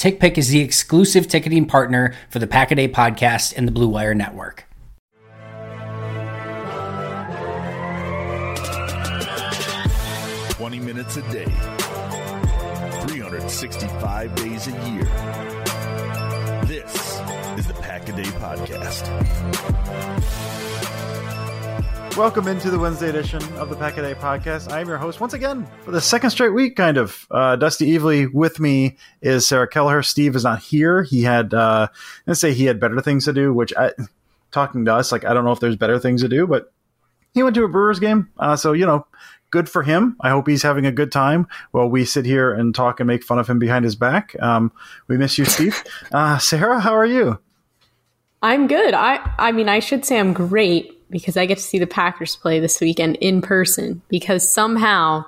TickPick is the exclusive ticketing partner for the Pack a Day podcast and the Blue Wire Network. Twenty minutes a day, 365 days a year. This is the Pack a Day Podcast. Welcome into the Wednesday edition of the Pack a Day Podcast. I am your host once again for the second straight week, kind of. Uh, Dusty Evely with me is Sarah Kelleher. Steve is not here. He had, uh, let's say he had better things to do, which I, talking to us, like, I don't know if there's better things to do, but he went to a Brewers game. Uh, so, you know, good for him. I hope he's having a good time while we sit here and talk and make fun of him behind his back. Um, we miss you, Steve. Uh, Sarah, how are you? I'm good. I I mean, I should say I'm great because I get to see the Packers play this weekend in person because somehow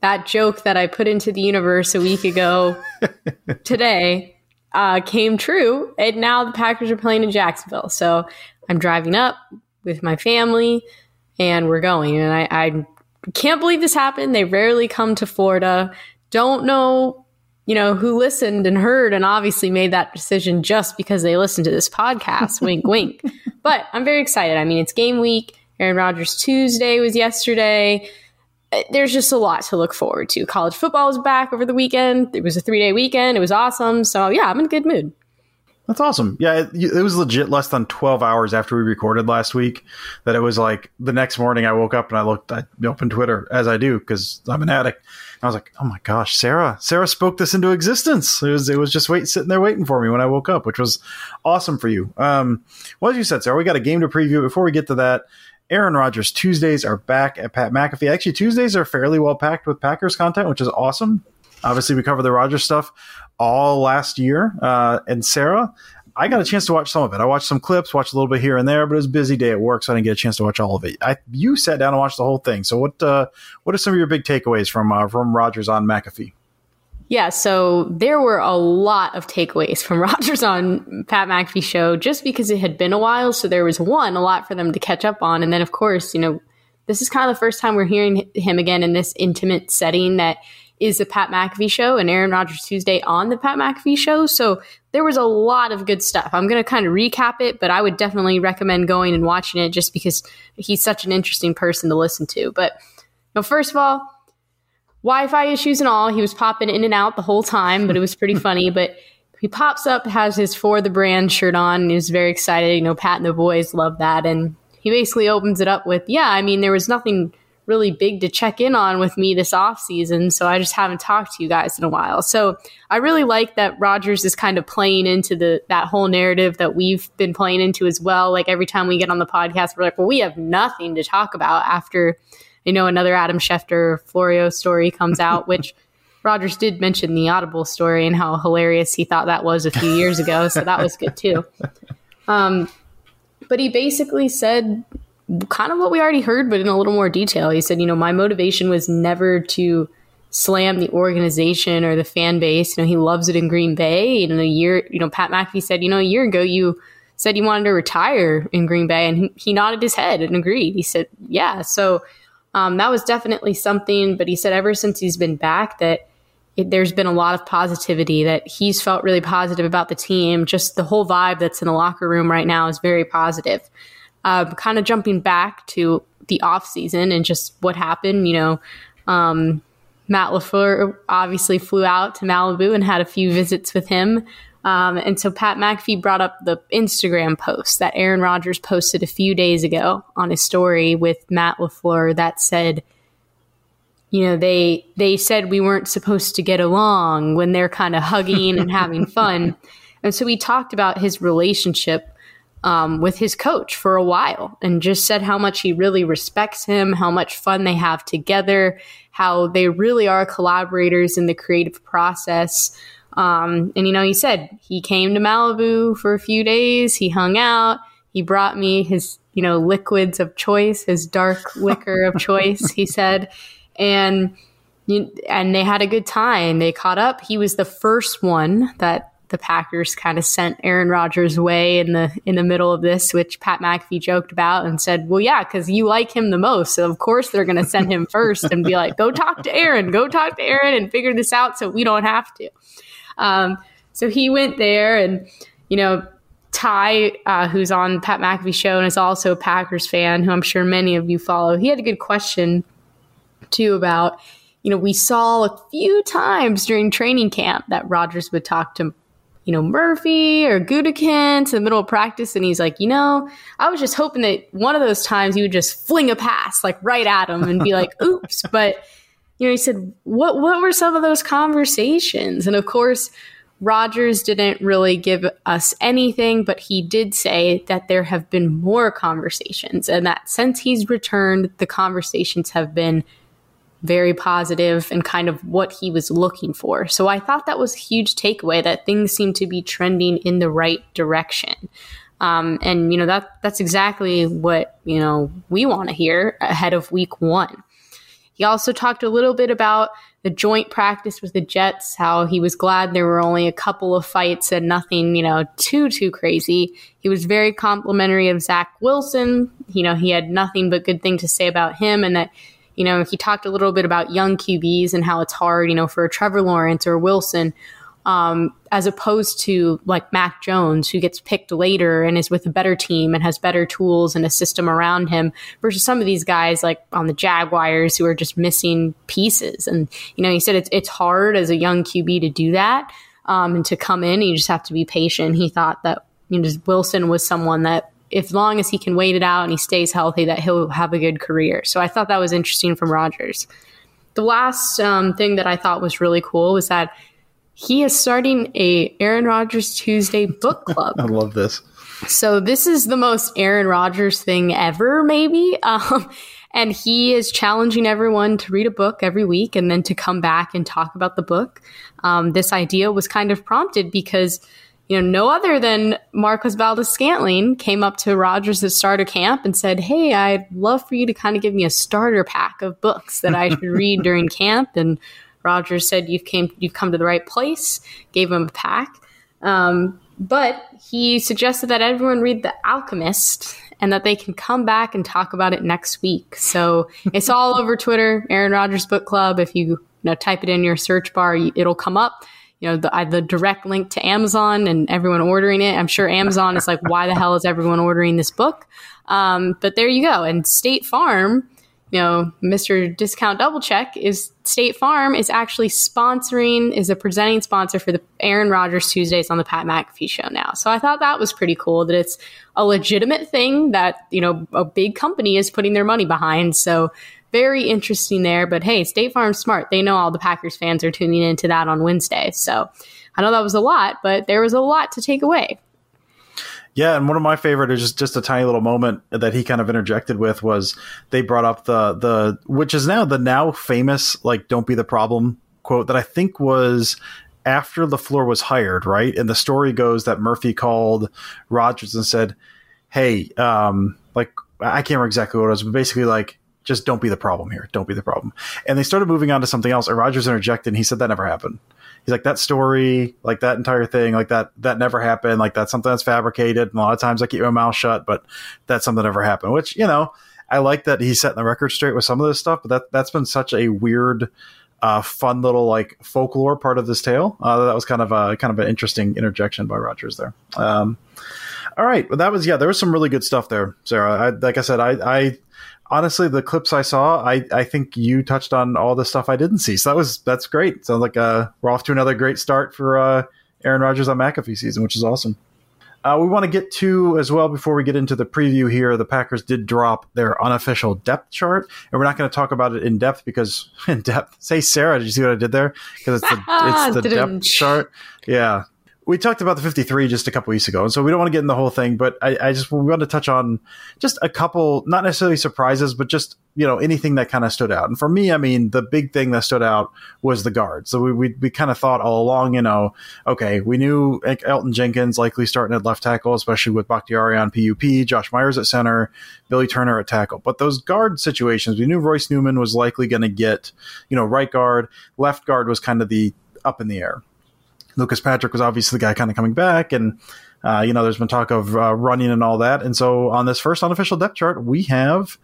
that joke that I put into the universe a week ago today uh, came true, and now the Packers are playing in Jacksonville. So I'm driving up with my family, and we're going. And I, I can't believe this happened. They rarely come to Florida. Don't know you know, who listened and heard and obviously made that decision just because they listened to this podcast. wink, wink. But I'm very excited. I mean, it's game week. Aaron Rodgers Tuesday was yesterday. Uh, There's just a lot to look forward to. College football is back over the weekend. It was a three day weekend. It was awesome. So, yeah, I'm in a good mood. That's awesome. Yeah, it, it, was legit less than 12 hours after we recorded last week that it was like the next morning I woke up and I looked, I opened Twitter as I do because I'm an addict. I was like, oh my gosh, Sarah, Sarah spoke this into existence. It was, it was just wait, sitting there waiting for me when I woke up, which was awesome for you. Um, well, as you said, Sarah, we got a game to preview. Before we get to that, Aaron Rodgers Tuesdays are back at Pat McAfee. Actually, Tuesdays are fairly well packed with Packers content, which is awesome. Obviously, we covered the Rodgers stuff all last year. Uh, and Sarah, I got a chance to watch some of it. I watched some clips, watched a little bit here and there, but it was a busy day at work, so I didn't get a chance to watch all of it. I, you sat down and watched the whole thing. So what uh, what are some of your big takeaways from uh, from Rodgers on McAfee? Yeah, so there were a lot of takeaways from Rodgers on Pat McAfee show just because it had been a while. So there was one, a lot for them to catch up on. And then, of course, you know, this is kind of the first time we're hearing him again in this intimate setting that is the Pat McAfee show and Aaron Rodgers Tuesday on the Pat McAfee show. So there was a lot of good stuff. I'm going to kind of recap it, but I would definitely recommend going and watching it just because he's such an interesting person to listen to. But you know, first of all, Wi-Fi issues and all, he was popping in and out the whole time, but it was pretty funny. But he pops up, has his for the brand shirt on, and was very excited. You know, Pat and the boys love that, and he basically opens it up with, "Yeah, I mean, there was nothing." Really big to check in on with me this off season. So I just haven't talked to you guys in a while. So I really like that Rodgers is kind of playing into the that whole narrative that we've been playing into as well. Like every time we get on the podcast, we're like, well, we have nothing to talk about after you know another Adam Schefter Florio story comes out, which Rodgers did mention the Audible story and how hilarious he thought that was a few years ago. So that was good too. Um, but he basically said kind of what we already heard, but in a little more detail. He said, you know, my motivation was never to slam the organization or the fan base. You know, he loves it in Green Bay. And a year, you know, Pat McAfee said, you know, a year ago you said you wanted to retire in Green Bay, and he, nodded his head and agreed. He said, yeah. So um, that was definitely something. But he said ever since he's been back that there's been a lot of positivity that he's felt really positive about the team. Just the whole vibe that's in the locker room right now is very positive. Uh, kind of jumping back to the off season and just what happened, you know, um, Matt LaFleur obviously flew out to Malibu and had a few visits with him. Um, and so Pat McAfee brought up the Instagram post that Aaron Rodgers posted a few days ago on his story with Matt LaFleur that said, you know, they they said we weren't supposed to get along when they're kind of hugging and having fun. And so we talked about his relationship um, with his coach for a while and just said how much he really respects him, how much fun they have together, how they really are collaborators in the creative process. Um, and you know, he said he came to Malibu for a few days. He hung out. He brought me his, you know, liquids of choice, his dark liquor of choice. He said, and and they had a good time. They caught up. He was the first one that the Packers kind of sent Aaron Rodgers way in the in the middle of this, which Pat McAfee joked about and said, "Well, yeah, because you like him the most, so of course they're going to send him first and be like, go talk to Aaron, go talk to Aaron, and figure this out so we don't have to." Um, so he went there, and you know, Ty, uh, who's on Pat McAfee show and is also a Packers fan, who I'm sure many of you follow, he had a good question too about. You know, we saw a few times during training camp that Rodgers would talk to you know, Murphy or Gutekunst to the middle of practice. And he's like, you know, I was just hoping that one of those times he would just fling a pass like right at him and be like, oops. But, you know, he said, what, what were some of those conversations? And of course, Rodgers didn't really give us anything, but he did say that there have been more conversations and that since he's returned, the conversations have been very positive and kind of what he was looking for. So I thought that was a huge takeaway that things seem to be trending in the right direction. Um, and you know that that's exactly what you know we want to hear ahead of week one. He also talked a little bit about the joint practice with the Jets, how he was glad there were only a couple of fights and nothing, you know, too too crazy. He was very complimentary of Zach Wilson. You know, he had nothing but good thing to say about him, and that you know, he talked a little bit about young QBs and how it's hard, you know, for Trevor Lawrence or Wilson, um, as opposed to like Mac Jones, who gets picked later and is with a better team and has better tools and a system around him, versus some of these guys like on the Jaguars who are just missing pieces. And you know, he said it's it's hard as a young QB to do that um, and to come in. You just have to be patient. He thought that you know Wilson was someone that as long as he can wait it out and he stays healthy, that he'll have a good career. So I thought that was interesting from Rodgers. The last um, thing that I thought was really cool was that he is starting a Aaron Rodgers Tuesday book club. I love this. So this is the most Aaron Rodgers thing ever, maybe. Um, and he is challenging everyone to read a book every week and then to come back and talk about the book. Um, this idea was kind of prompted because you know, no other than Marcus Valdes-Scantling came up to Rodgers at starter camp and said, Hey, I'd love for you to kind of give me a starter pack of books that I should read during camp. And Rodgers said, You've came you've come to the right place, gave him a pack. Um, but he suggested that everyone read The Alchemist and that they can come back and talk about it next week. So it's all over Twitter, Aaron Rodgers Book Club. If you, you know, type it in your search bar, it'll come up you know, the, the direct link to Amazon and everyone ordering it. I'm sure Amazon is like, why the hell is everyone ordering this book? Um, but there you go. And State Farm, you know, Mr. Discount Double Check is State Farm is actually sponsoring, is a presenting sponsor for the Aaron Rodgers Tuesdays on the Pat McAfee show now. So I thought that was pretty cool that it's a legitimate thing that, you know, a big company is putting their money behind. So very interesting there. But hey, State Farm's smart. They know all the Packers fans are tuning into that on Wednesday. So I know that was a lot, but there was a lot to take away. Yeah, and one of my favorite is just just a tiny little moment that he kind of interjected with was they brought up the the which is now the now famous like "Don't be the problem" quote that I think was after LaFleur was hired, right? And the story goes that Murphy called Rodgers and said, "Hey, um, like I can't remember exactly what it was, but basically like just don't be the problem here. Don't be the problem. And they started moving on to something else. And Rodgers interjected and he said that never happened. He's like, that story, like that entire thing, like that, that never happened. Like that's something that's fabricated. And a lot of times I keep my mouth shut, but that's something that never happened, which, you know, I like that he's setting the record straight with some of this stuff, but that that's been such a weird, uh, fun little like folklore part of this tale. Uh, that was kind of a kind of an interesting interjection by Rodgers there. Um, all right, well, that was yeah. There was some really good stuff there, Sarah. I, like I said, I, I honestly the clips I saw, I, I think you touched on all the stuff I didn't see. So that was that's great. Sounds like uh, we're off to another great start for uh, Aaron Rodgers on McAfee season, which is awesome. Uh, we want to get to as well before we get into the preview here. The Packers did drop their unofficial depth chart, and we're not going to talk about it in depth because in depth. Say, Sarah, did you see what I did there? Because it's the it's the depth chart. Yeah, we talked about the 53 just a couple weeks ago, and so we don't want to get in the whole thing, but I, I just we want to touch on just a couple, not necessarily surprises, but just you know anything that kind of stood out. And for me, I mean, the big thing that stood out was the guard. So we we, we kind of thought all along, you know, okay, we knew Elgton Jenkins likely starting at left tackle, especially with Bakhtiari on PUP, Josh Myers at center, Billy Turner at tackle. But those guard situations, we knew Royce Newman was likely going to get, you know, right guard, left guard was kind of the up in the air. Lucas Patrick was obviously the guy kind of coming back, and uh, you know, there's been talk of uh, running and all that. And so on this first unofficial depth chart, we have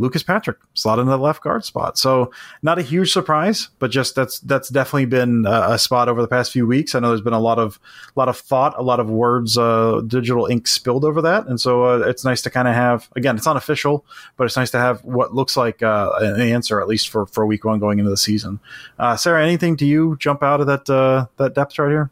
Lucas Patrick slotted in the left guard spot. So not a huge surprise, but just that's that's definitely been a, a spot over the past few weeks. I know there's been a lot of a lot of thought, a lot of words, uh, digital ink spilled over that, and so uh, it's nice to kind of have. Again, it's unofficial, but it's nice to have what looks like uh, an answer at least for for week one going into the season. Uh, Sarah, anything to you jump out of that uh, that depth chart here?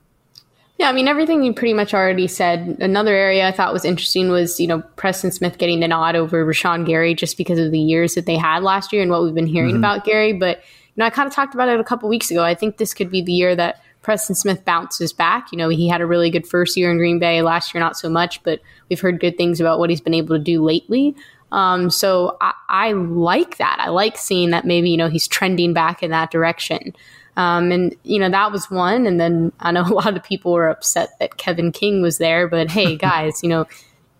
Yeah, I mean everything you pretty much already said. Another area I thought was interesting was you know Preston Smith getting the nod over Rashan Gary just because of the years that they had last year and what we've been hearing mm-hmm. about Gary. But you know I kind of talked about it a couple weeks ago. I think this could be the year that Preston Smith bounces back. You know he had a really good first year in Green Bay. Last year not so much, but we've heard good things about what he's been able to do lately. Um, so I, I like that. I like seeing that maybe you know he's trending back in that direction. Um, and, you know, that was one. And then I know a lot of people were upset that Kevin King was there. But hey, guys, you know,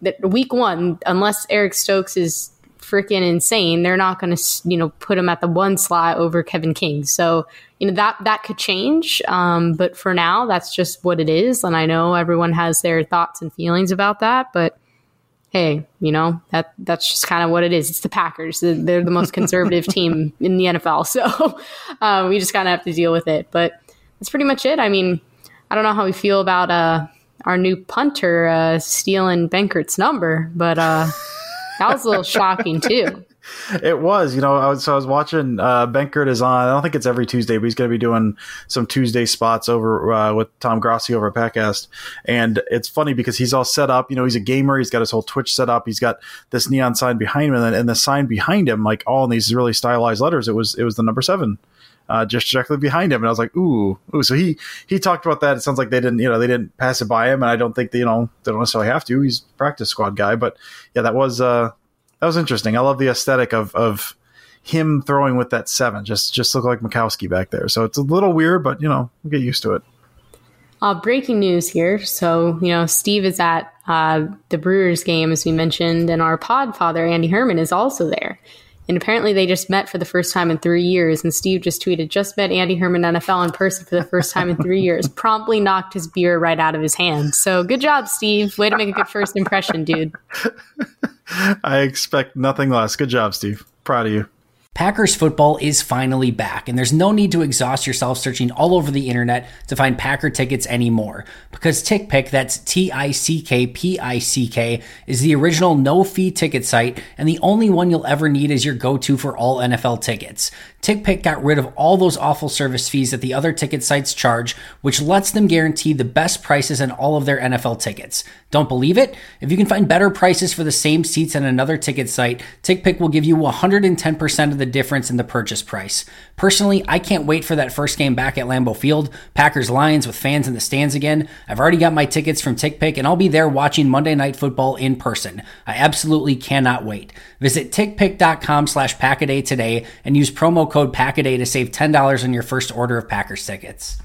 that week one, unless Eric Stokes is freaking insane, they're not going to, you know, put him at the one slot over Kevin King. So, you know, that, that could change. Um, but for now, that's just what it is. And I know everyone has their thoughts and feelings about that. But, hey, you know that that's just kind of what it is. It's the Packers. They're the most conservative team in the NFL, so uh, we just kind of have to deal with it. But that's pretty much it. I mean, I don't know how we feel about uh, our new punter uh, stealing Benkert's number, but uh, that was a little shocking too it was, you know, I was, so I was watching, uh, Benkert is on, I don't think it's every Tuesday, but he's going to be doing some Tuesday spots over, uh, with Tom Grossi over at Packcast. And it's funny because he's all set up, you know, he's a gamer. He's got his whole Twitch set up. He's got this neon sign behind him and, and the sign behind him, like all in these really stylized letters. It was, it was the number seven. Uh, just directly behind him, and I was like, "Ooh, ooh!" So he he talked about that. It sounds like they didn't, you know, they didn't pass it by him, and I don't think they, you know, they don't necessarily have to. He's practice squad guy, but yeah, that was uh, that was interesting. I love the aesthetic of of him throwing with that seven. Just just look like Majkowski back there. So it's a little weird, but you know, we'll get used to it. Uh, breaking news here. So, you know, Steve is at uh, the Brewers game, as we mentioned, and our pod father, Andy Herman, is also there. And apparently they just met for the first time in three years. And Steve just tweeted, just met Andy Herman NFL in person for the first time in three years. Promptly knocked his beer right out of his hand. So good job, Steve. Way to make a good first impression, dude. I expect nothing less. Good job, Steve. Proud of you. Packers football is finally back, and there's no need to exhaust yourself searching all over the internet to find Packer tickets anymore. Because TickPick, that's T I C K P I C K, is the original no fee ticket site and the only one you'll ever need as your go to for all NFL tickets. TickPick got rid of all those awful service fees that the other ticket sites charge, which lets them guarantee the best prices on all of their NFL tickets. Don't believe it? If you can find better prices for the same seats on another ticket site, TickPick will give you 110% of the difference in the purchase price. Personally, I can't wait for that first game back at Lambeau Field, Packers Lions with fans in the stands again. I've already got my tickets from TickPick and I'll be there watching Monday Night Football in person. I absolutely cannot wait. Visit tickpick.com slash packaday today and use promo code packaday to save $10 on your first order of Packers tickets.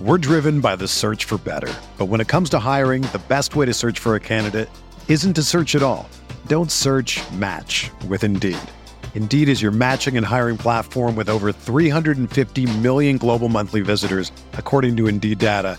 We're driven by the search for better. But when it comes to hiring, the best way to search for a candidate isn't to search at all. Don't search match with Indeed. Indeed is your matching and hiring platform with over 350 million global monthly visitors, according to Indeed data,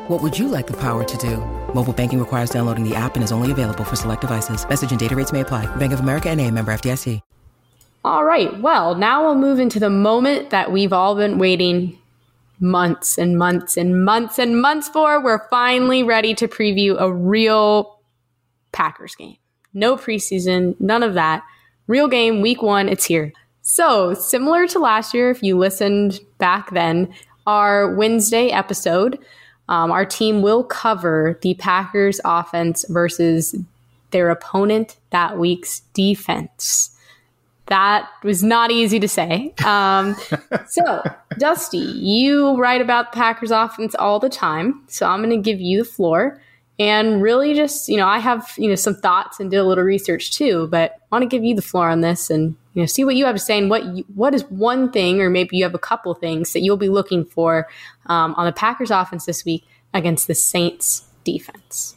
What would you like the power to do? Mobile banking requires downloading the app and is only available for select devices. Message and data rates may apply. Bank of America and a member FDIC. All right. Well, now we'll move into the moment that we've all been waiting months and months and months and months for. We're finally ready to preview a real Packers game. No preseason, none of that. Real game, week one, it's here. So, similar to last year, if you listened back then, our Wednesday episode, um, our team will cover the Packers offense versus their opponent that week's defense. That was not easy to say. Um, so, Dusty, you write about the Packers offense all the time. So, I'm going to give you the floor and really just, you know, I have, you know, some thoughts and did a little research too, but I want to give you the floor on this and, you know, see what you have to say and what, you, what is one thing, or maybe you have a couple things that you'll be looking for um, on the Packers offense this week against the Saints defense.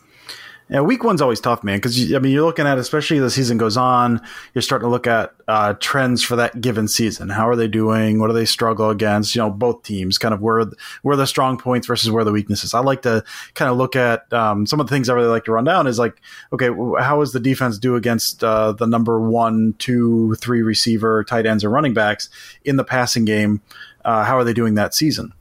Yeah, week one's always tough, man. Because I mean, you're looking at, especially as the season goes on, you're starting to look at uh, trends for that given season. How are they doing? What do they struggle against? You know, both teams, kind of where where the strong points versus where the weaknesses. I like to kind of look at um, some of the things I really like to run down. Is like, okay, how does the defense do against uh, the number one, two, three receiver, tight ends, or running backs in the passing game? Uh, how are they doing that season?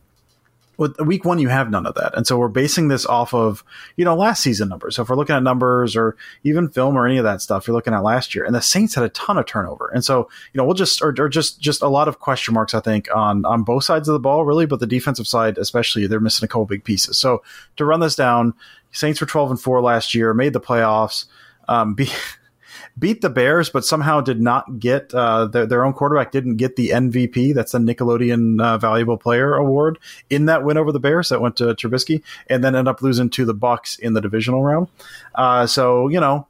With week one you have none of that. And so we're basing this off of you know last season numbers. So if we're looking at numbers or even film or any of that stuff you're looking at last year. And the saints had a ton of turnover. And so you know we'll just or, or just just a lot of question marks i think on on both sides of the ball really but the defensive side especially they're missing a couple big pieces. So to run this down saints were 12 and 4 last year made the playoffs. Um, be, beat the Bears, but somehow did not get uh, their, their own quarterback didn't get the MVP. That's the Nickelodeon uh, Valuable Player Award in that win over the Bears that went to Trubisky, and then end up losing to the Bucks in the divisional round. Uh, so you know.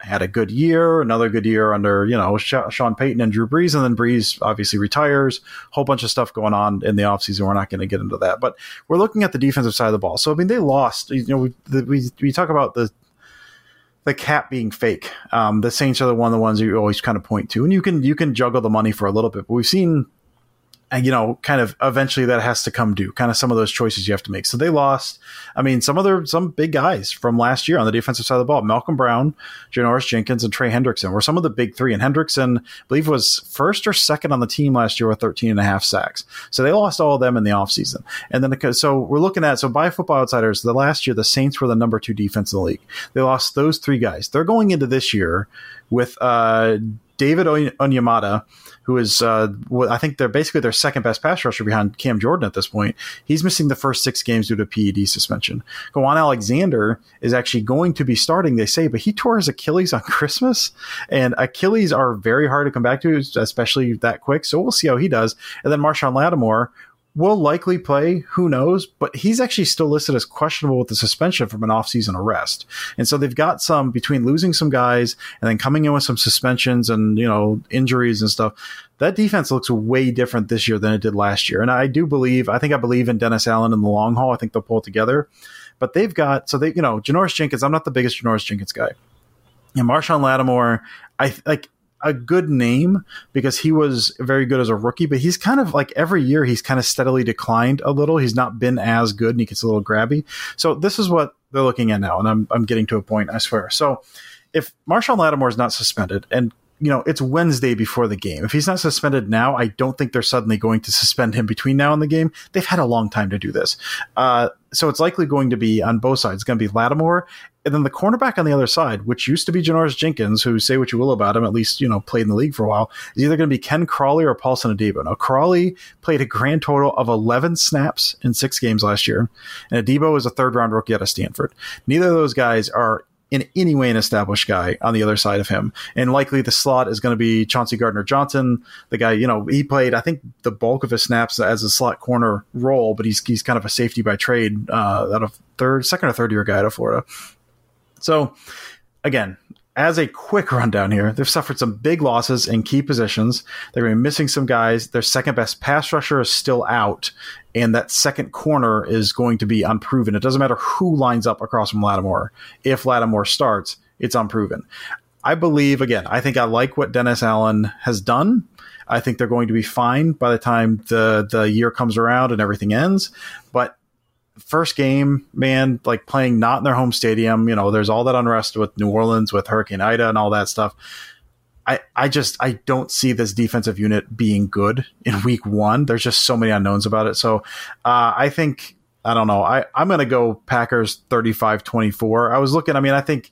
Had a good year, another good year under you know Sean Payton and Drew Brees, and then Brees obviously retires. Whole bunch of stuff going on in the offseason. We're not going to get into that, but we're looking at the defensive side of the ball. So I mean, they lost. You know, we we, we talk about the the cap being fake. Um, the Saints are the one of the ones you always kind of point to, and you can you can juggle the money for a little bit. But we've seen and you know, kind of eventually that has to come due. Kind of some of those choices you have to make. So they lost. I mean, some other some big guys from last year on the defensive side of the ball: Malcolm Brown, Janoris Jenkins, and Trey Hendrickson were some of the big three. And Hendrickson, I believe, was first or second on the team last year with 13 and a half sacks. So they lost all of them in the offseason. And then so we're looking at so by Football Outsiders, the last year the Saints were the number two defense in the league. They lost those three guys. They're going into this year with uh, David Onyemata who is uh, I think they're basically their second best pass rusher behind Cam Jordan at this point. He's missing the first six games due to PED suspension. Kwon Alexander is actually going to be starting, they say, but he tore his Achilles on Christmas, and Achilles are very hard to come back to, especially that quick. So we'll see how he does. And then Marshon Lattimore will likely play. Who knows? But he's actually still listed as questionable with the suspension from an offseason arrest. And so they've got some between losing some guys and then coming in with some suspensions and, you know, injuries and stuff. That defense looks way different this year than it did last year. And I do believe, I think I believe in Dennis Allen in the long haul. I think they'll pull it together. But they've got, so they, you know, Janoris Jenkins, I'm not the biggest Janoris Jenkins guy. And Marshon Lattimore, I like a good name because he was very good as a rookie, but he's kind of like every year he's kind of steadily declined a little. He's not been as good and he gets a little grabby. So this is what they're looking at now, and I'm I'm getting to a point, I swear. So if Marshon Lattimore is not suspended, and you know it's Wednesday before the game, if he's not suspended now, I don't think they're suddenly going to suspend him between now and the game. They've had a long time to do this, uh, so it's likely going to be on both sides. It's going to be Lattimore, and then the cornerback on the other side, which used to be Janoris Jenkins, who say what you will about him, at least you know played in the league for a while, is either going to be Ken Crawley or Paulson Adebo. Now Crawley played a grand total of 11 snaps in six games last year, and Adebo is a third round rookie out of Stanford. Neither of those guys are in any way an established guy on the other side of him. And likely the slot is going to be Chauncey Gardner Johnson, the guy, you know, he played, I think, the bulk of his snaps as a slot corner role, but he's, he's kind of a safety by trade uh, out of third, second or third year guy out of Florida. So, again, as a quick rundown here, they've suffered some big losses in key positions. They're going to be missing some guys. Their second best pass rusher is still out, and that second corner is going to be unproven. It doesn't matter who lines up across from Lattimore. If Lattimore starts, it's unproven. I believe, again, I think I like what Dennis Allen has done. I think they're going to be fine by the time the, the year comes around and everything ends. But first game, man, like playing not in their home stadium, you know, there's all that unrest with New Orleans, with Hurricane Ida and all that stuff. I, I just I don't see this defensive unit being good in week one. There's just so many unknowns about it. So uh, I think I don't know. I, I'm gonna go Packers 35-24. I was looking, I mean, I think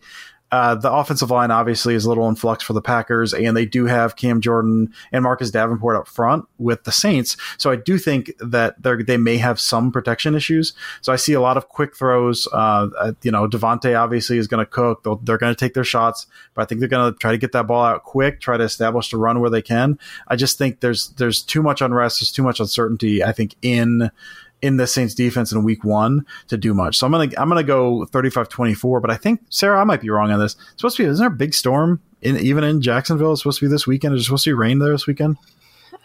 uh, the offensive line obviously is a little in flux for the Packers, and they do have Cam Jordan and Marcus Davenport up front with the Saints. So I do think that they may have some protection issues. So I see a lot of quick throws. Uh, uh you know, Davante obviously is going to cook. they they're going to take their shots, but I think they're going to try to get that ball out quick, try to establish the run where they can. I just think there's there's too much unrest, there's too much uncertainty. I think in in the Saints defense in week one to do much. So I'm gonna I'm gonna go 35-24, but I think Sarah, I might be wrong on this. It's supposed to be isn't there a big storm in even in Jacksonville? It's supposed to be this weekend. Is supposed to be rain there this weekend?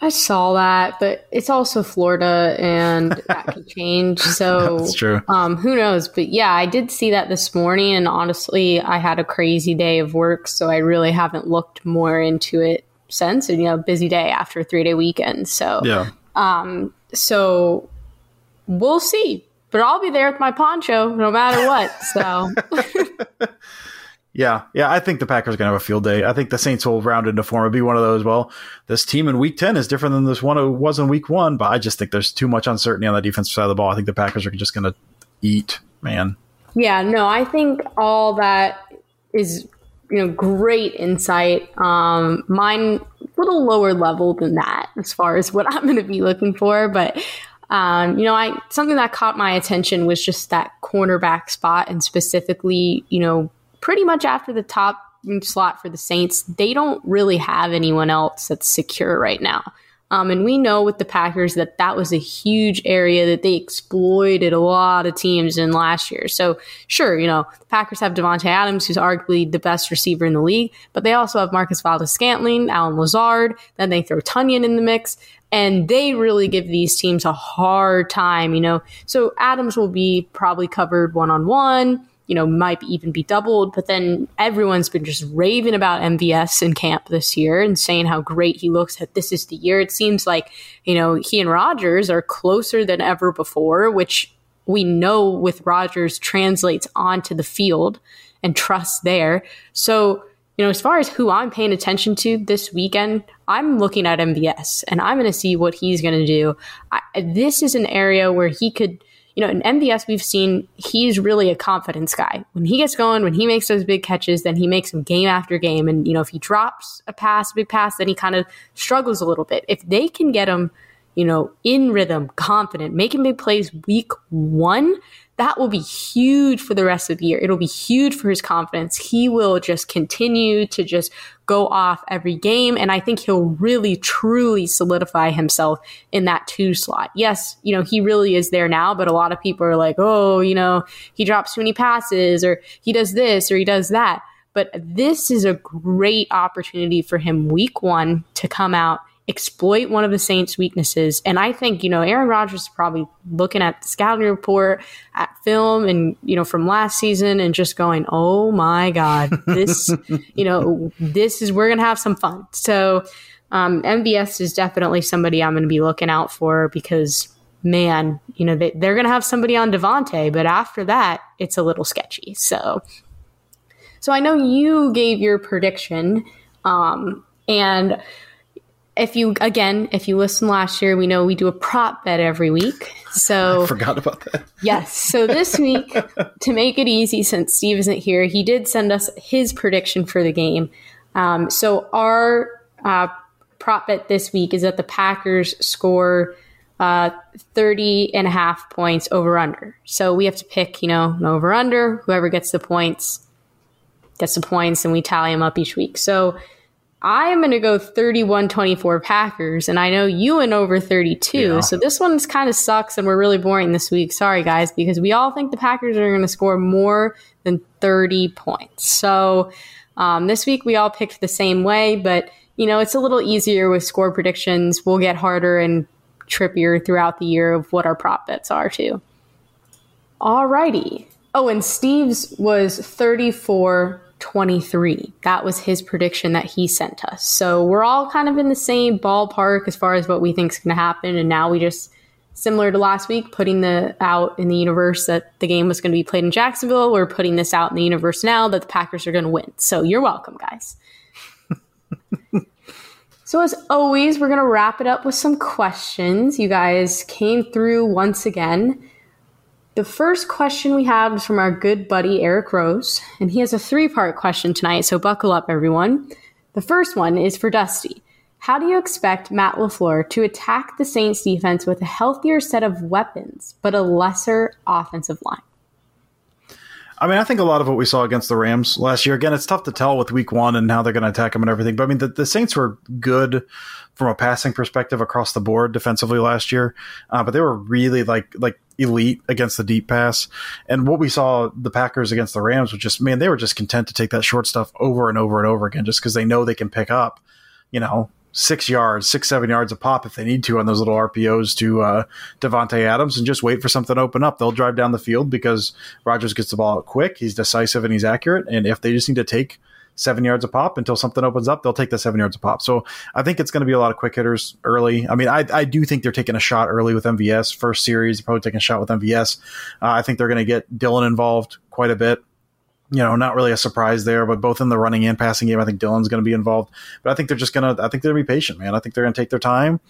I saw that, but it's also Florida and that could change. So that's true. Um, who knows? But yeah, I did see that this morning, and honestly, I had a crazy day of work, so I really haven't looked more into it since. And you know, busy day after a three day weekend. So yeah. Um, so we'll see. But I'll be there with my poncho no matter what. So. yeah, yeah, I think the Packers are going to have a field day. I think the Saints will round into form. It'll be one of those. Well, this team in Week Ten is different than this one it was in Week One, but I just think there's too much uncertainty on the defensive side of the ball. I think the Packers are just going to eat, man. Yeah, no, I think all that is you know great insight. Um, mine a little lower level than that as far as what I'm going to be looking for, but um, you know, I something that caught my attention was just that cornerback spot, and specifically, you know, pretty much after the top slot for the Saints, they don't really have anyone else that's secure right now. Um, and we know with the Packers that that was a huge area that they exploited a lot of teams in last year. So, sure, you know, the Packers have Davante Adams, who's arguably the best receiver in the league, but they also have Marcus Valdes-Scantling, Allen Lazard, then they throw Tonyan in the mix and they really give these teams a hard time, you know. So Adams will be probably covered one on one, you know, might even be doubled, but then everyone's been just raving about MVS in camp this year and saying how great he looks that this is the year. It seems like, you know, he and Rodgers are closer than ever before, which we know with Rodgers translates onto the field and trust there. So you know, as far as who I'm paying attention to this weekend, I'm looking at MVS and I'm going to see what he's going to do. I, this is an area where he could, you know, in MVS, we've seen he's really a confidence guy. When he gets going, when he makes those big catches, then he makes them game after game. And, you know, if he drops a pass, a big pass, then he kind of struggles a little bit. If they can get him, you know, in rhythm, confident, making big plays week one, that will be huge for the rest of the year. It'll be huge for his confidence. He will just continue to just go off every game. And I think he'll really, truly solidify himself in that two slot. Yes, you know, he really is there now, but a lot of people are like, oh, you know, he drops too many passes or he does this or he does that. But this is a great opportunity for him week one to come out exploit one of the Saints' weaknesses. And I think, you know, Aaron Rodgers is probably looking at the scouting report, at film, and, you know, from last season and just going, oh my God, this, you know, this is, we're going to have some fun. So, um, MVS is definitely somebody I'm going to be looking out for because man, you know, they, they're going to have somebody on Davante, but after that, it's a little sketchy. So, so I know you gave your prediction, um, and if you again, if you listen last year, we know we do a prop bet every week. So I forgot about that. yes. So this week, to make it easy, since Steve isn't here, he did send us his prediction for the game. Um, so our uh, prop bet this week is that the Packers score uh, 30 and a half points over under. So we have to pick, you know, an over under. Whoever gets the points gets the points, and we tally them up each week. So I'm going to go 31 24 Packers, and I know you went over 32. Yeah. So this one's kind of sucks, and we're really boring this week. Sorry, guys, because we all think the Packers are going to score more than 30 points. So um, this week we all picked the same way, but you know, it's a little easier with score predictions. We'll get harder and trippier throughout the year of what our prop bets are too. Alrighty. Oh, and Steve's was 34 23. That was his prediction that he sent us. So we're all kind of in the same ballpark as far as what we think is going to happen. And now we just, similar to last week, putting the out in the universe that the game was going to be played in Jacksonville. We're putting this out in the universe now that the Packers are going to win. So you're welcome, guys. So, as always, we're going to wrap it up with some questions. You guys came through once again. The first question we have is from our good buddy Eric Rose, and he has a three part question tonight, so buckle up, everyone. The first one is for Dusty. How do you expect Matt LaFleur to attack the Saints defense with a healthier set of weapons, but a lesser offensive line? I mean, I think a lot of what we saw against the Rams last year, again, it's tough to tell with week one and how they're going to attack them and everything. But I mean, the, the, Saints were good from a passing perspective across the board defensively last year. Uh, but they were really like, like elite against the deep pass. And what we saw the Packers against the Rams was just, man, they were just content to take that short stuff over and over and over again just because they know they can pick up, you know, six yards, six, seven yards a pop if they need to on those little RPOs to uh, Davante Adams and just wait for something to open up. They'll drive down the field because Rodgers gets the ball out quick. He's decisive and he's accurate. And if they just need to take seven yards a pop until something opens up, they'll take the seven yards a pop. So I think it's going to be a lot of quick hitters early. I mean, I, I do think they're taking a shot early with MVS. First series, probably taking a shot with MVS. Uh, I think they're going to get Dillon involved quite a bit you know, not really a surprise there, but both in the running and passing game, I think Dillon's going to be involved. But I think they're just going to, I think they're going to be patient, man. I think they're going to take their time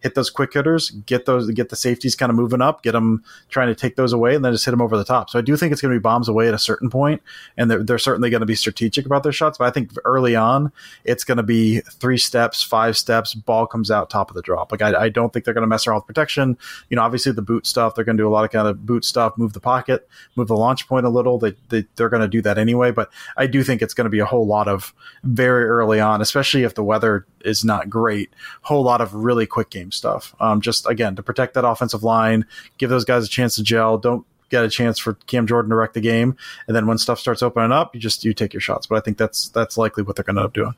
hit those quick hitters, get those, get the safeties kind of moving up, get them trying to take those away, and then just hit them over the top. So I do think it's going to be bombs away at a certain point, and they're, they're certainly going to be strategic about their shots. But I think early on, it's going to be three steps, five steps, ball comes out top of the drop. Like I, I don't think they're going to mess around with protection. You know, obviously the boot stuff, they're going to do a lot of kind of boot stuff, move the pocket, move the launch point a little. They, they they're going to do that anyway. But I do think it's going to be a whole lot of very early on, especially if the weather is not great. Whole lot of really quick game stuff. Um, just again to protect that offensive line, give those guys a chance to gel. Don't get a chance for Cam Jordan to wreck the game, and then when stuff starts opening up, you just you take your shots. But I think that's that's likely what they're going to end up doing.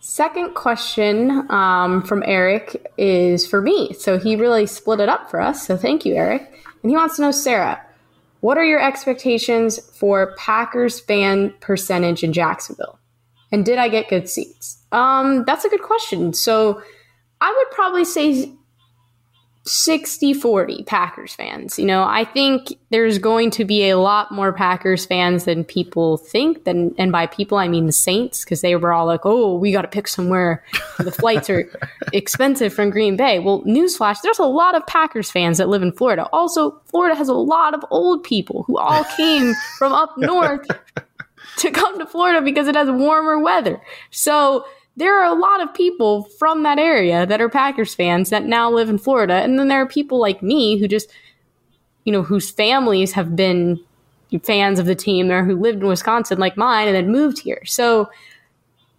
Second question um, from Eric is for me. So he really split it up for us. So thank you, Eric. And he wants to know, Sarah, what are your expectations for Packers fan percentage in Jacksonville? And did I get good seats? Um, that's a good question. So I would probably say 60 40 Packers fans. You know, I think there's going to be a lot more Packers fans than people think. Than, and by people, I mean the Saints, because they were all like, oh, we got to pick somewhere. The flights are expensive from Green Bay. Well, newsflash, there's a lot of Packers fans that live in Florida. Also, Florida has a lot of old people who all came from up north to come to Florida because it has warmer weather. So, there are a lot of people from that area that are Packers fans that now live in Florida. And then there are people like me who just, you know, whose families have been fans of the team or who lived in Wisconsin like mine and then moved here. So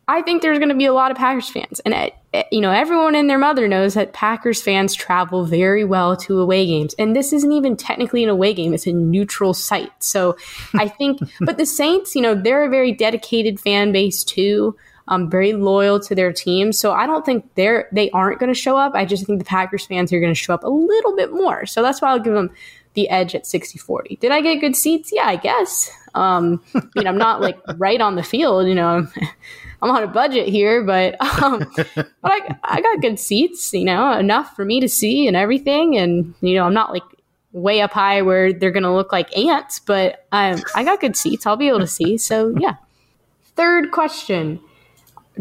I think there's going to be a lot of Packers fans. And, eh, you know, everyone and their mother knows that Packers fans travel very well to away games. And this isn't even technically an away game, it's a neutral site. So I think, but the Saints, you know, they're a very dedicated fan base too um, very loyal to their team. So I don't think they're they aren't going to show up. I just think the Packers fans are going to show up a little bit more. So that's why I'll give them the edge at 60-40. Did I get good seats? Yeah, I guess. Um, you know, I'm not like right on the field. You know, I'm, on a budget here, but um, but I I got good seats. You know, enough for me to see and everything. And you know, I'm not like way up high where they're going to look like ants, but I I got good seats. I'll be able to see. So yeah. Third question.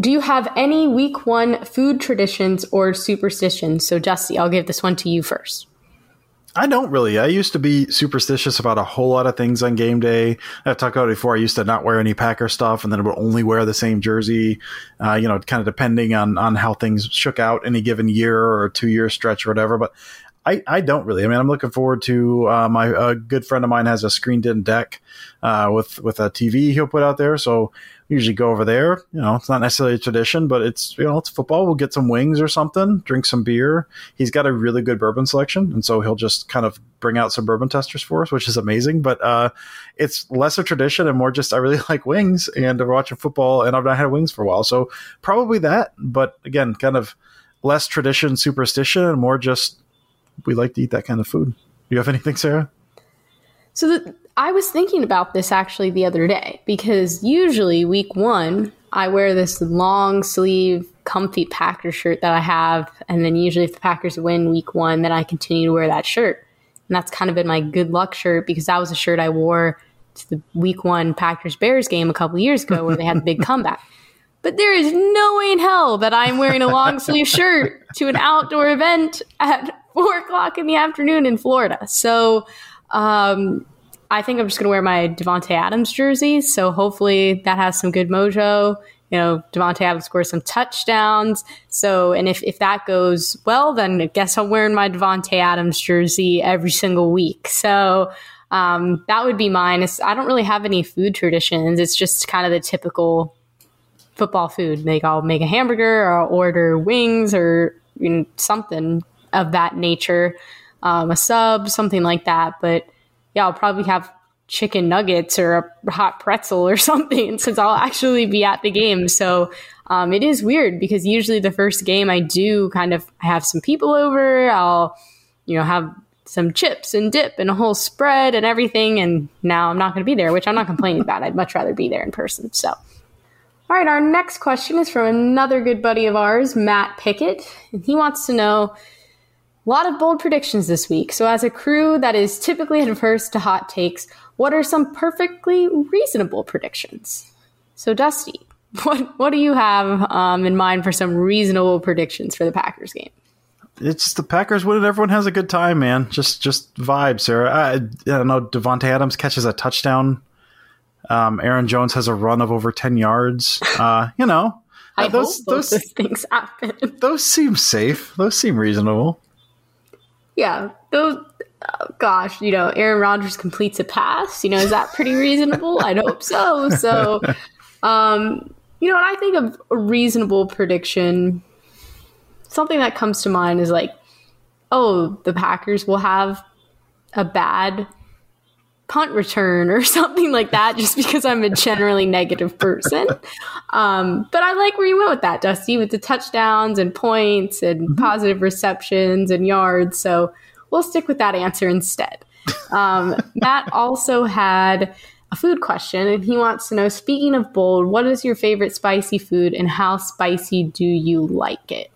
Do you have any week one food traditions or superstitions? So, Dusty, I'll give this one to you first. I don't really. I used to be superstitious about a whole lot of things on game day. I've talked about it before. I used to not wear any Packer stuff, and then I would only wear the same jersey. Uh, you know, kind of depending on on how things shook out any given year or two year stretch or whatever. But I, I don't really. I mean, I'm looking forward to uh, my a good friend of mine has a screened in deck uh, with with a TV he'll put out there. So usually go over there. You know, it's not necessarily a tradition, but it's you know it's football. We'll get some wings or something, drink some beer. He's got a really good bourbon selection, and so he'll just kind of bring out some bourbon testers for us, which is amazing. But uh, it's less a tradition and more just I really like wings and watching football, and I've not had wings for a while, so probably that. But again, kind of less tradition, superstition, and more just we like to eat that kind of food. Do you have anything, Sarah? So the, I was thinking about this actually the other day because usually week one, I wear this long sleeve, comfy Packer shirt that I have. And then usually if the Packers win week one, then I continue to wear that shirt. And that's kind of been my good luck shirt because that was a shirt I wore to the week one Packers Bears game a couple years ago where they had the big comeback. But there is no way in hell that I'm wearing a long sleeve shirt to an outdoor event at four o'clock in the afternoon in Florida. So um, I think I'm just going to wear my Davante Adams jersey. So hopefully that has some good mojo. You know, Davante Adams scores some touchdowns. So, and if, if that goes well, then I guess I'm wearing my Davante Adams jersey every single week. So, um, that would be mine. It's, I don't really have any food traditions. It's just kind of the typical football food. Like I'll make a hamburger or I'll order wings or you know, something of that nature, um, a sub, something like that. But yeah, I'll probably have chicken nuggets or a hot pretzel or something since I'll actually be at the game. So um, it is weird because usually the first game I do kind of have some people over. I'll you know have some chips and dip and a whole spread and everything. And now I'm not going to be there, which I'm not complaining about. I'd much rather be there in person. So. All right, our next question is from another good buddy of ours, Matt Pickett. And he wants to know a lot of bold predictions this week. So, as a crew that is typically adverse to hot takes, what are some perfectly reasonable predictions? So, Dusty, what what do you have um, in mind for some reasonable predictions for the Packers game? It's the Packers win and Everyone has a good time, man. Just just vibes, Sarah. I, I don't know. Davante Adams catches a touchdown. Um, Aaron Jones has a run of over ten yards. Uh, you know, I those, hope those, those things happen. Those seem safe. Those seem reasonable yeah, those. Oh, gosh, you know, Aaron Rodgers completes a pass. You know, is that pretty reasonable? I'd hope so. So, um, you know, when I think of a reasonable prediction, something that comes to mind is like, oh, the Packers will have a bad punt return or something like that just because I'm a generally negative person. Um, but I like where you went with that, Dusty, with the touchdowns and points and mm-hmm. positive receptions and yards. So we'll stick with that answer instead. Um, Matt also had a food question and he wants to know speaking of bold, what is your favorite spicy food and how spicy do you like it?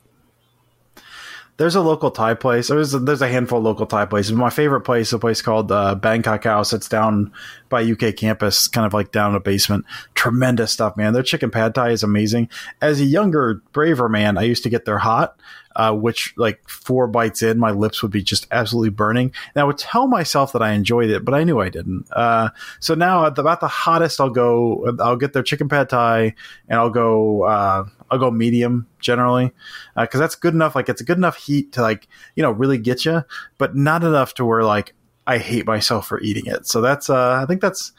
There's a local Thai place. There's a, there's a handful of local Thai places. My favorite place is a place called uh, Bangkok House. It's down by UK campus, kind of like down in a basement. Tremendous stuff, man. Their chicken pad thai is amazing. As a younger, braver man, I used to get their hot. Uh, which like four bites in, my lips would be just absolutely burning. And I would tell myself that I enjoyed it, but I knew I didn't. Uh, so now at the, about the hottest, I'll go, I'll get their chicken pad thai and I'll go, uh, I'll go medium generally because uh, that's good enough. Like it's a good enough heat to like you know really get you, but not enough to where like I hate myself for eating it. So that's uh, I think that's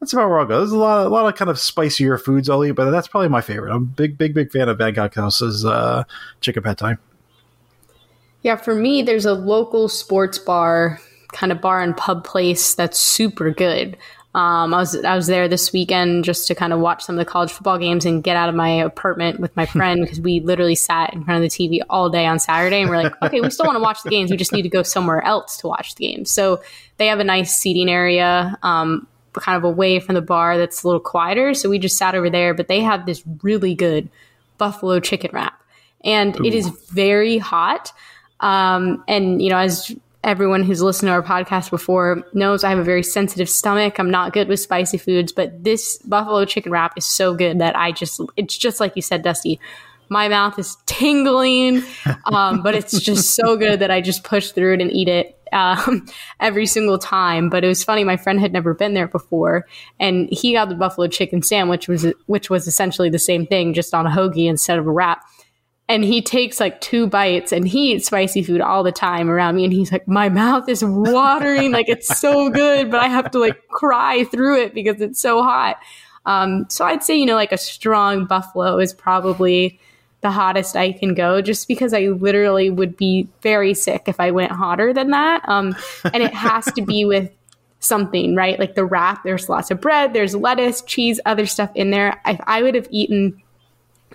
that's about where I'll go. There's a lot, a lot of kind of spicier foods I'll eat, but that's probably my favorite. I'm a big, big, big fan of Bangkok House's uh, chicken pad thai. Yeah, for me, there's a local sports bar, kind of bar and pub place that's super good. Um, I was I was there this weekend just to kind of watch some of the college football games and get out of my apartment with my friend because we literally sat in front of the TV all day on Saturday and we're like, okay, we still want to watch the games. We just need to go somewhere else to watch the games. So they have a nice seating area. Um, kind of away from the bar that's a little quieter. So we just sat over there, but they have this really good buffalo chicken wrap. And Ooh. it is very hot. Um, and, you know, as everyone who's listened to our podcast before knows I have a very sensitive stomach. I'm not good with spicy foods, but this buffalo chicken wrap is so good that I just, it's just like you said, Dusty. My mouth is tingling, um, but it's just so good that I just push through it and eat it um, every single time. But it was funny. My friend had never been there before, and he got the buffalo chicken sandwich, which was which was essentially the same thing, just on a hoagie instead of a wrap and he takes like two bites and he eats spicy food all the time around me and he's like my mouth is watering like it's so good but i have to like cry through it because it's so hot. Um, so i'd say you know like a strong buffalo is probably the hottest i can go just because i literally would be very sick if i went hotter than that. Um, and it has to be with something right? Like the wrap there's lots of bread there's lettuce cheese other stuff in there. If i would have eaten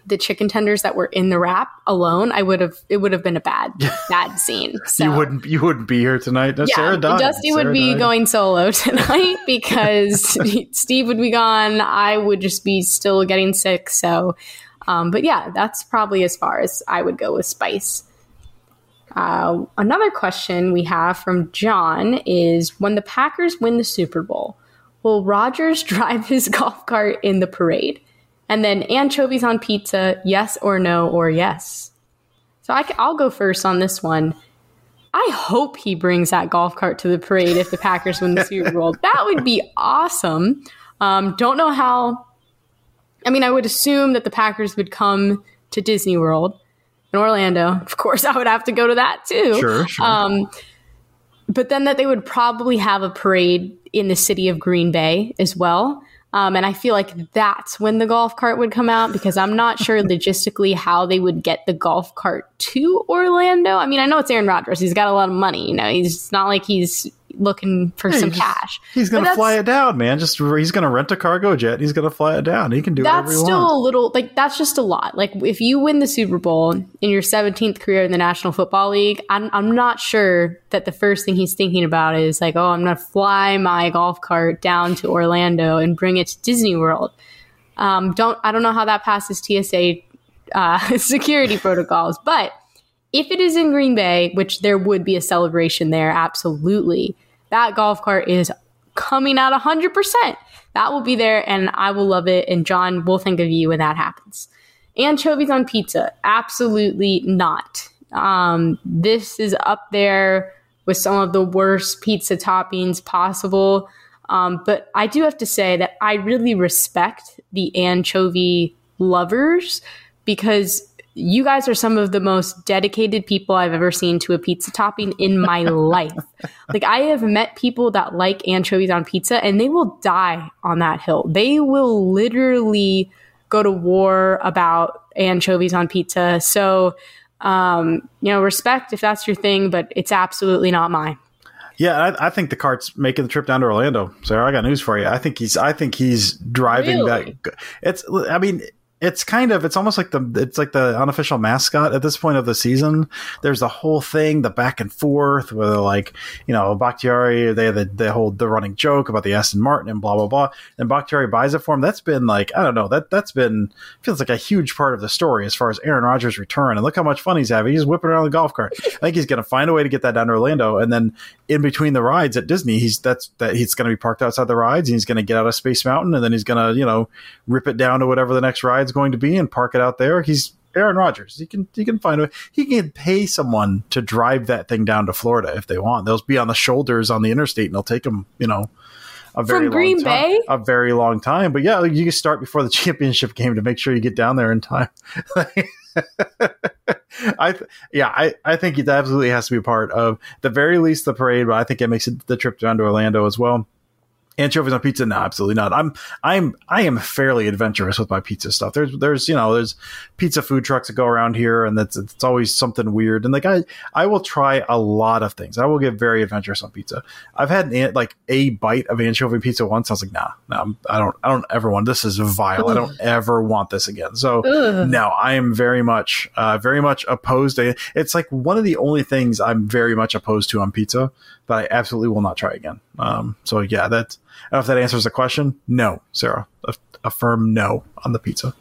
the chicken tenders that were in the wrap alone, I would have it would have been a bad bad scene. So, you wouldn't you wouldn't be here tonight. yeah, Sarah died. Dusty Sarah would be died. going solo tonight because Steve would be gone. I would just be still getting sick. So, um, but yeah, that's probably as far as I would go with spice. Uh, another question we have from John is when the Packers win the Super Bowl, will Rodgers drive his golf cart in the parade? And then anchovies on pizza, yes or no or yes. So I, will go first on this one. I hope he brings that golf cart to the parade if the Packers win the Super Bowl. That would be awesome. Um, don't know how. I mean, I would assume that the Packers would come to Disney World in Orlando. Of course, I would have to go to that too. Sure, sure. Um, but then that they would probably have a parade in the city of Green Bay as well. Um, and I feel like that's when the golf cart would come out because I'm not sure logistically how they would get the golf cart to Orlando. I mean, I know it's Aaron Rodgers. He's got a lot of money. You know, he's not like he's looking for some he's, cash. He's going to fly it down, man. Just he's going to rent a cargo jet. He's going to fly it down. He can do that's still wants. a little like that's just a lot. Like if you win the Super Bowl in your 17th career in the National Football League, I'm I'm not sure that the first thing he's thinking about is like, oh, I'm going to fly my golf cart down to Orlando and bring it to Disney World. Um, don't I don't know how that passes TSA uh, security protocols, but if it is in Green Bay, which there would be a celebration there, absolutely that golf cart is coming out 100%. That will be there and I will love it. And John will think of you when that happens. Anchovies on pizza? Absolutely not. Um, this is up there with some of the worst pizza toppings possible. Um, but I do have to say that I really respect the anchovy lovers because you guys are some of the most dedicated people I've ever seen to a pizza topping in my life. Like I have met people that like anchovies on pizza and they will die on that hill. They will literally go to war about anchovies on pizza. So, um, you know, respect if that's your thing, but it's absolutely not mine. Yeah, I, I, think the cart's making the trip down to Orlando. So I got news for you. I think he's. I think he's driving really? that. It's. I mean, it's kind of it's almost like the it's like the unofficial mascot at this point of the season. There's the whole thing, the back and forth where like you know Bakhtiari they the hold the running joke about the Aston Martin and blah blah blah. And Bakhtiari buys it for him. That's been like I don't know that that's been feels like a huge part of the story as far as Aaron Rodgers' return. And look how much fun he's having. He's whipping around the golf cart. I think he's going to find a way to get that down to Orlando, and then in between the rides at Disney, he's that's that he's going to be parked outside the rides. And he's going to get out of Space Mountain, and then he's going to you know rip it down to whatever the next ride's going to be and park it out there. He's Aaron Rodgers. He can he can find a way. he can pay someone to drive that thing down to Florida if they want. They'll be on the shoulders on the interstate and they'll take them, you know, a very From Green long Bay? time, a very long time. But yeah, you can start before the championship game to make sure you get down there in time. I yeah, I, I think it absolutely has to be part of the very least the parade, but I think it makes it the trip down to Orlando as well. Anchovies on pizza? No, absolutely not. I'm I'm I am fairly adventurous with my pizza stuff. There's there's you know there's pizza food trucks that go around here, and that's it's always something weird. And like I I will try a lot of things. I will get very adventurous on pizza. I've had an, like a bite of anchovy pizza once. I was like, nah, no, I don't I don't ever want this. Is vile. I don't ever want this again. So Ugh. no, I am very much uh, very much opposed to. It's like one of the only things I'm very much opposed to on pizza, but I absolutely will not try again. Um, so yeah, that I don't know if that answers the question. No, Sarah, a, a firm no on the pizza.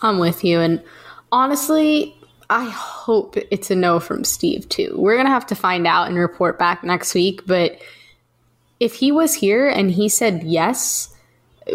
I'm with you. And honestly, I hope it's a no from Steve too. We're gonna have to find out and report back next week. But if he was here and he said yes,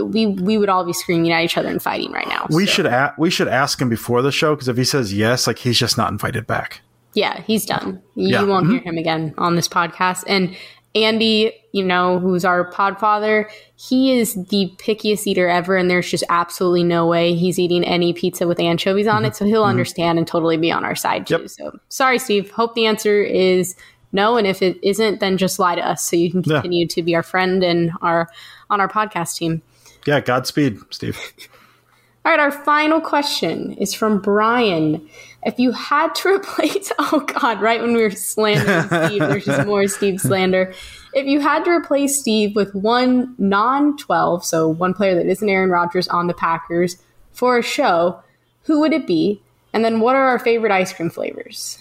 we we would all be screaming at each other and fighting right now. We So, should a- we should ask him before the show because if he says yes, like he's just not invited back. Yeah, he's done. You Yeah. won't hear him again on this podcast. And Andy, you know, who's our podfather, he is the pickiest eater ever, and there's just absolutely no way he's eating any pizza with anchovies on it. So he'll understand and totally be on our side too. Mm-hmm. Yep. So sorry, Steve. Hope the answer is no, and if it isn't, then just lie to us so you can Yeah. continue to be our friend and our on our podcast team. Yeah, Godspeed, Steve. All right, our final question is from Brian. If you had to replace, oh God, right when we were slandering Steve, there's just more Steve slander. If you had to replace Steve with one non 12, so one player that isn't Aaron Rodgers on the Packers for a show, who would it be? And then what are our favorite ice cream flavors?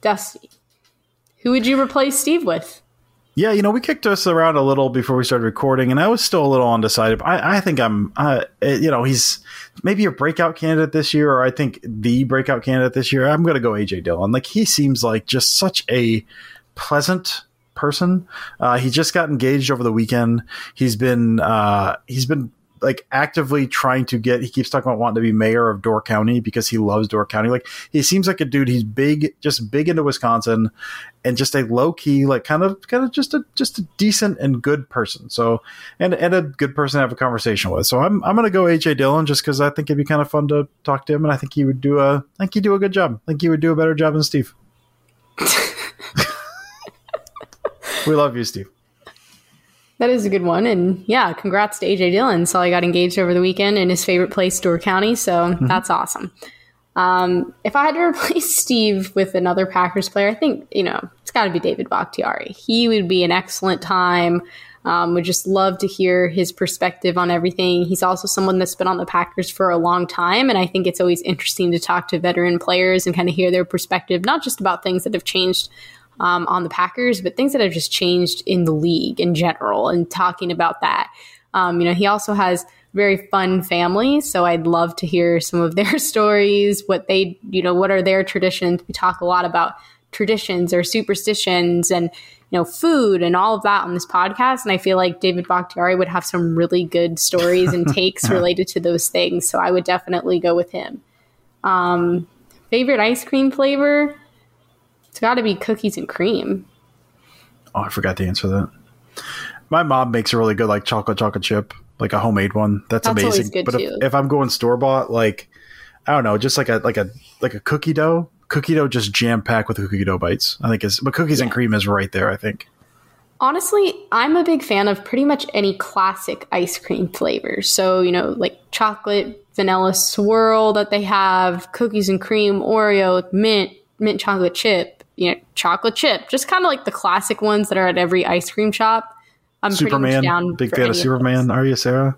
Dusty, who would you replace Steve with? Yeah, you know, we kicked us around a little before we started recording, and I was still a little undecided. I, I think I'm, uh, eh, you know, he's maybe a breakout candidate this year, or I think the breakout candidate this year. I'm going to go AJ Dillon. Like he seems like just such a pleasant person. Uh, he just got engaged over the weekend. He's been, uh, he's been like actively trying to get he keeps talking about wanting to be mayor of Door County because he loves Door County. Like he seems like a dude he's big just big into Wisconsin and just a low key like kind of kind of just a just a decent and good person. So and and a good person to have a conversation with. So I'm I'm going to go AJ Dillon just cuz I think it'd be kind of fun to talk to him and I think he would do a I think he'd do a good job. I think he would do a better job than Steve. we love you, Steve. That is a good one. And yeah, congrats to AJ Dillon. He got engaged over the weekend in his favorite place, Door County. So that's awesome. Um, if I had to replace Steve with another Packers player, I think, you know, it's got to be David Bakhtiari. He would be an excellent time. Um, would just love to hear his perspective on everything. He's also someone that's been on the Packers for a long time. And I think it's always interesting to talk to veteran players and kind of hear their perspective, not just about things that have changed um, on the Packers, but things that have just changed in the league in general and talking about that. Um, you know, he also has very fun family, so I'd love to hear some of their stories, what they, you know, what are their traditions. We talk a lot about traditions or superstitions and, you know, food and all of that on this podcast. And I feel like David Bakhtiari would have some really good stories and takes related to those things. So I would definitely go with him. Um, favorite ice cream flavor? It's got to be cookies and cream. Oh, I forgot to answer that. My mom makes a really good like chocolate chocolate chip, like a homemade one. That's, That's amazing. good, but if, if I'm going store bought, like I don't know, just like a like a like a cookie dough, cookie dough just jam packed with cookie dough bites. I think is but cookies and cream is right there. I think. Honestly, I'm a big fan of pretty much any classic ice cream flavors. So, you know, like chocolate, vanilla swirl that they have, cookies and cream, Oreo, mint, mint chocolate chip, you know, chocolate chip, just kind of like the classic ones that are at every ice cream shop. I'm pretty Superman, much down big fan of Superman. those. Are you, Sarah?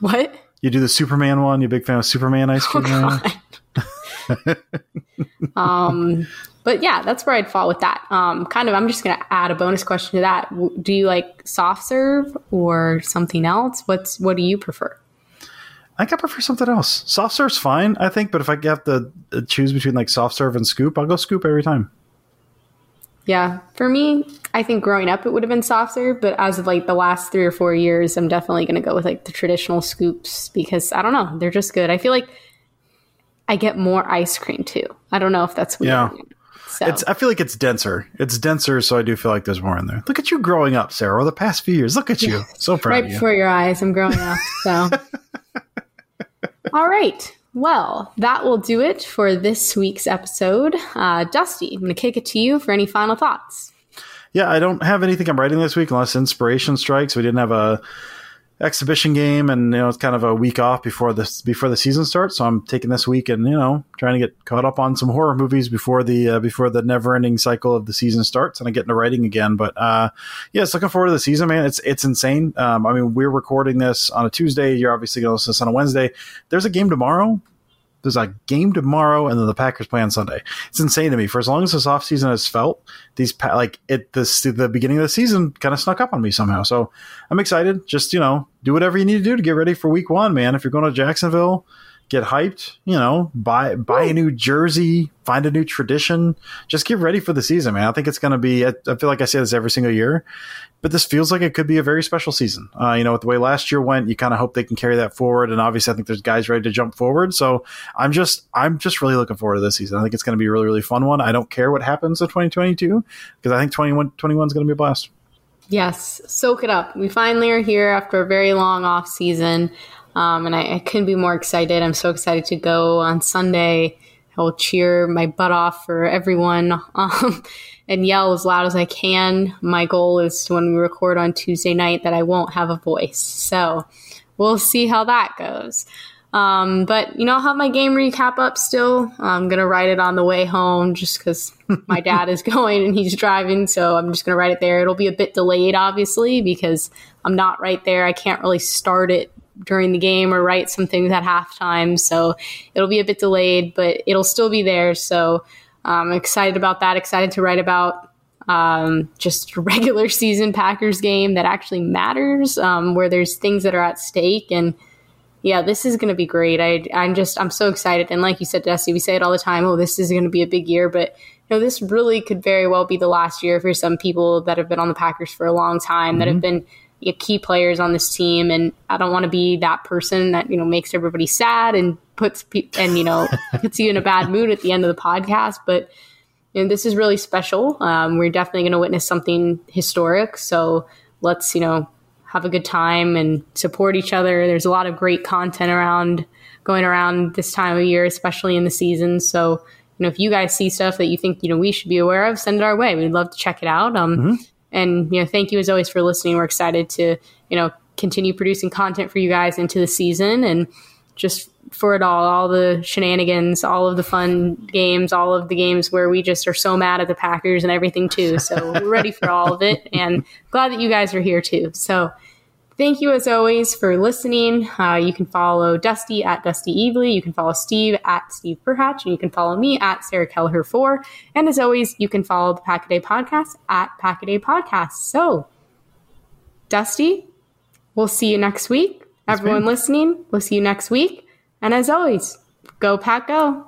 What? You do the Superman one. You a big fan of Superman ice cream? Sarah? um, but yeah, that's where I'd fall with that. Um, kind of, I'm just going to add a bonus question to that. Do you like soft serve or something else? What's what do you prefer? I think I prefer something else. Soft serve's fine, I think, but if I have to uh, choose between like soft serve and scoop, I'll go scoop every time. Yeah, for me, I think growing up it would have been softer, but as of like the last three or four years, I'm definitely going to go with like the traditional scoops because I don't know, they're just good. I feel like I get more ice cream too. I don't know if that's weird. Yeah. So It's. I feel like it's denser. It's denser, so I do feel like there's more in there. Look at you growing up, Sarah. Over the past few years, look at you. So proud right of you. before your eyes, I'm growing up. So, all right. Well, that will do it for this week's episode. Uh, Dusty, I'm going to kick it to you for any final thoughts. yeah, I don't have anything I'm writing this week unless inspiration strikes. We didn't have a exhibition game, and you know it's kind of a week off before this before the season starts. So I'm taking this week and you know trying to get caught up on some horror movies before the uh, before the never ending cycle of the season starts, and I get into writing again. But uh, yes, looking forward to the season, man. It's it's insane. Um, I mean, we're recording this on a Tuesday. You're obviously going to listen to this on a Wednesday. There's a game tomorrow. There's a game tomorrow, and then the Packers play on Sunday. It's insane to me. For as long as this offseason has felt, these like it this the beginning of the season kind of snuck up on me somehow. So I'm excited. Just you know, do whatever you need to do to get ready for Week One, man. If you're going to Jacksonville, get hyped. You know, buy buy a new jersey, find a new tradition. Just get ready for the season, man. I think it's going to be. I, I feel like I say this every single year, but this feels like it could be a very special season. Uh, you know, with the way last year went, you kind of hope they can carry that forward. And obviously, I think there's guys ready to jump forward. So I'm just, I'm just really looking forward to this season. I think it's going to be a really, really fun one. I don't care what happens in 2022 because I think 21, 21 is going to be a blast. Yes, soak it up. We finally are here after a very long off season. Um, and I, I, couldn't be more excited. I'm so excited to go on Sunday. I will cheer my butt off for everyone um, and yell as loud as I can. My goal is to, when we record on Tuesday night that I won't have a voice. So we'll see how that goes. Um, but you know, I'll have my game recap up still. I'm gonna write it on the way home just because my dad is going and he's driving, so I'm just gonna write it there. It'll be a bit delayed, obviously, because I'm not right there. I can't really start it during the game or write some things at halftime. So it'll be a bit delayed, but it'll still be there. So I'm excited about that. Excited to write about um, just regular season Packers game that actually matters, um, where there's things that are at stake. And yeah, this is going to be great. I, I'm just, I'm so excited. And like you said, Dusty, we say it all the time. Oh, this is going to be a big year, but you know, this really could very well be the last year for some people that have been on the Packers for a long time, mm-hmm. that have mm-hmm. been key players on this team and I don't want to be that person that you know makes everybody sad and puts pe- and you know puts you in a bad mood at the end of the podcast but you know, this is really special. Um, we're definitely going to witness something historic so let's you know have a good time and support each other. There's a lot of great content around going around this time of year especially in the season so you know if you guys see stuff that you think you know we should be aware of send it our way. We'd love to check it out. Um, mm-hmm and, you know, thank you as always for listening. We're excited to, you know, continue producing content for you guys into the season and just for it all, all the shenanigans, all of the fun games, all of the games where we just are so mad at the Packers and everything too. So we're ready for all of it and glad that you guys are here too. So Thank you, as always, for listening. Uh, you can follow Dusty at Dusty Evely. You can follow Steve at Steve Perhatch. And you can follow me at Sarah Kelleher4. And as always, you can follow the Packaday Podcast at Packaday Podcast. So, Dusty, we'll see you next week. Everyone listening, we'll see you next week. And as always, go Pack Go.